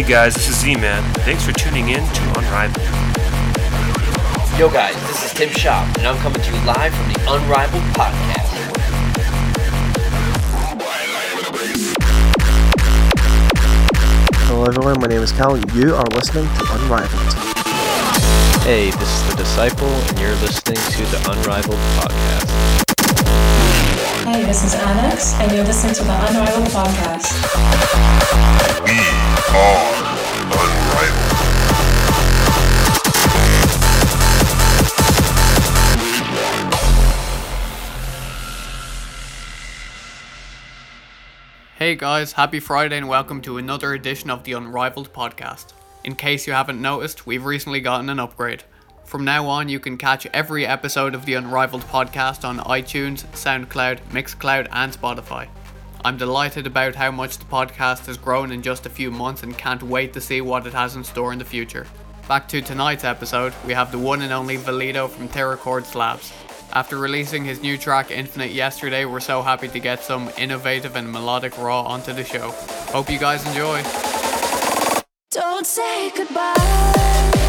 Hey guys, this is Z-Man. Thanks for tuning in to Unrivaled. Yo guys, this is Tim Shop, and I'm coming to you live from the Unrivaled Podcast. Hello everyone, my name is Cal, and you are listening to Unrivaled. Hey, this is The Disciple, and you're listening to the Unrivaled Podcast. Hey, this is Alex, and you're listening to the Unrivaled Podcast. We are Unrivaled. Hey guys, happy Friday and welcome to another edition of the Unrivaled podcast. In case you haven't noticed, we've recently gotten an upgrade. From now on, you can catch every episode of the Unrivaled podcast on iTunes, SoundCloud, Mixcloud, and Spotify. I'm delighted about how much the podcast has grown in just a few months and can't wait to see what it has in store in the future. Back to tonight's episode, we have the one and only Valido from Terracord Slabs. After releasing his new track Infinite yesterday, we're so happy to get some innovative and melodic raw onto the show. Hope you guys enjoy. Don't say goodbye.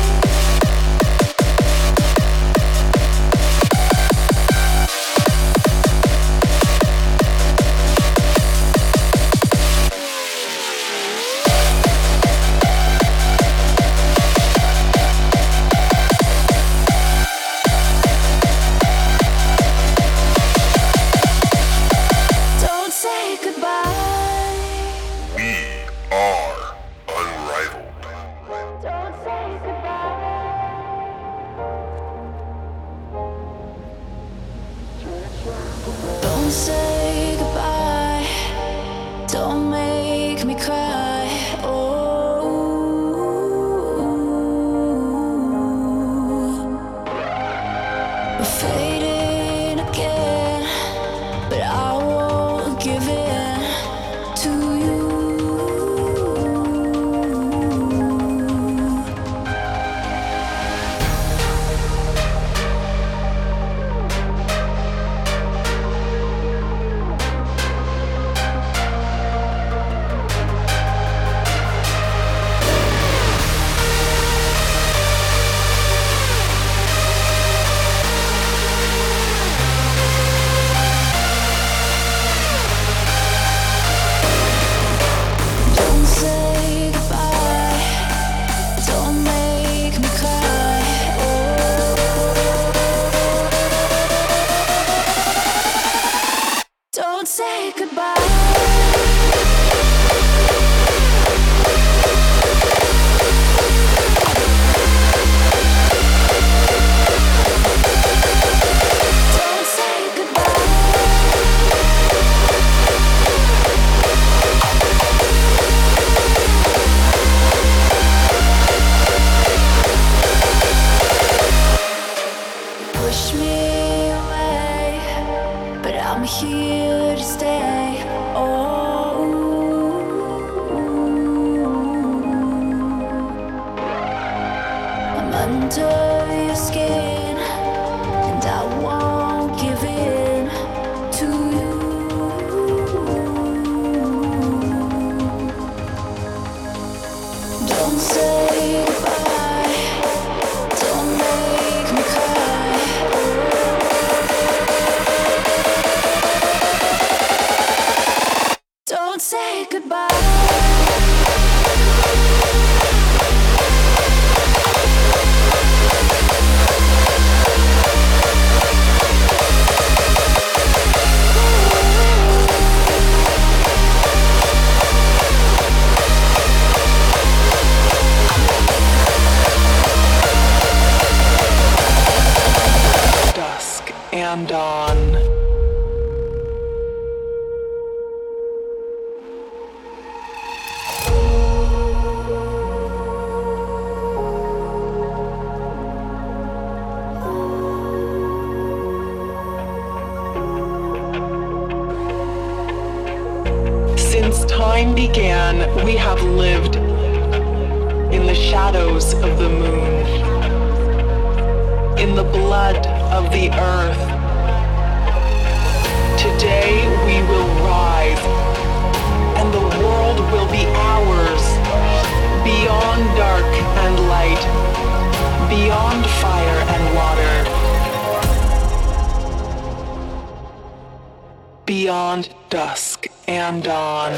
Beyond dusk and dawn.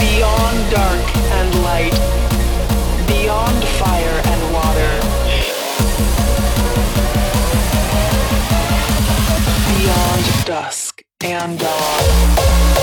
Beyond dark and light, beyond fire and water, beyond dusk and dawn.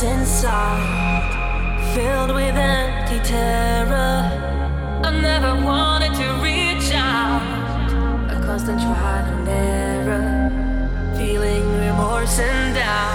Inside, filled with empty terror. I never wanted to reach out, a constant trial and error, feeling remorse and doubt.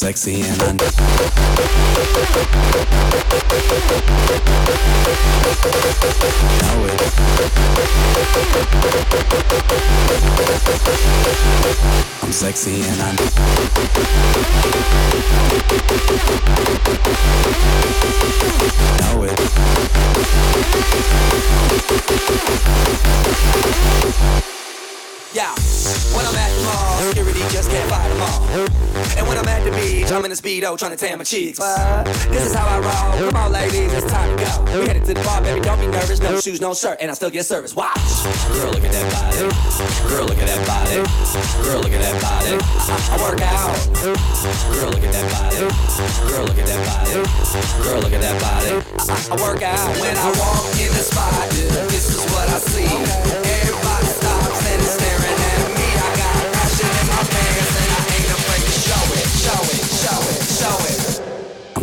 Sexy and I. Know it. I'm sexy and I. Know it. Yeah, when I'm at the mall, security just can't fight them all. And when I'm at the beach, I'm in a speedo trying to tan my cheeks. But this is how I roll. Come on, ladies, it's time to go. We headed to the bar, baby, don't be nervous. No shoes, no shirt, and I still get service. Watch. Girl, look at that body. Girl, look at that body. Girl, look at that body. I, I work out. Girl, look at that body. Girl, look at that body. Girl, look at that body. I, I work out when I walk in the spot. This is what I see.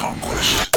conquest.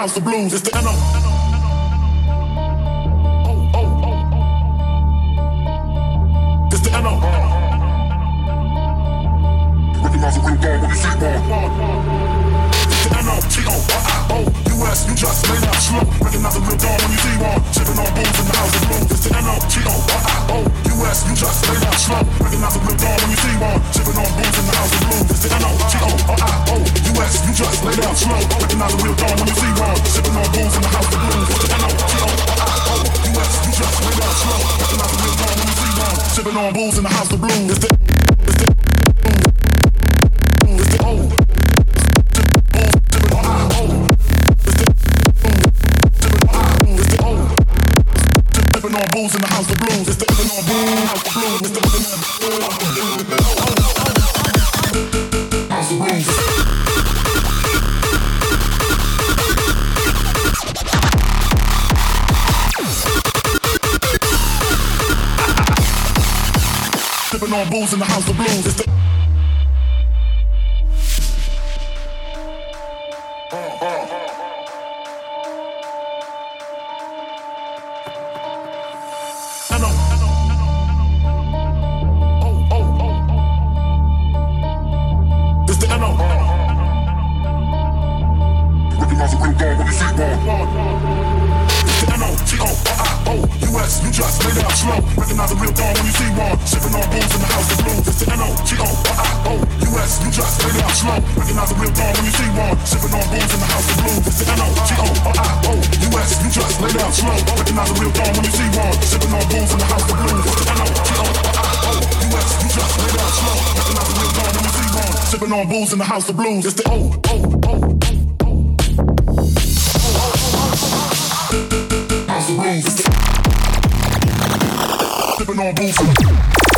House of blues. It's the NO. The NO. Recognize you the just lay down slow. Recognize a real dog when you see one. Sipping on booze in the house of blues. It's the NO. You just lay down slow. Recognize a real dog when you see one. Sipping on booze in the house of blues. It's the NO. You just lay down slow. Recognize a real dog when you see one. Sipping on booze in the house of blues. The NO. You just lay down slow. Recognize a real dog when you see one. Sipping on booze in the house of blues. It's the O. O. O. House of blues. Sipping on booze.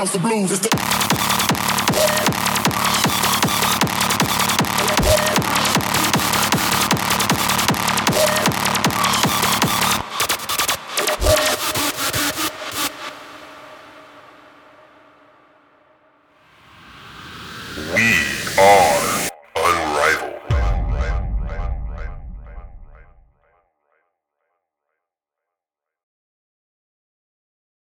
House of blues.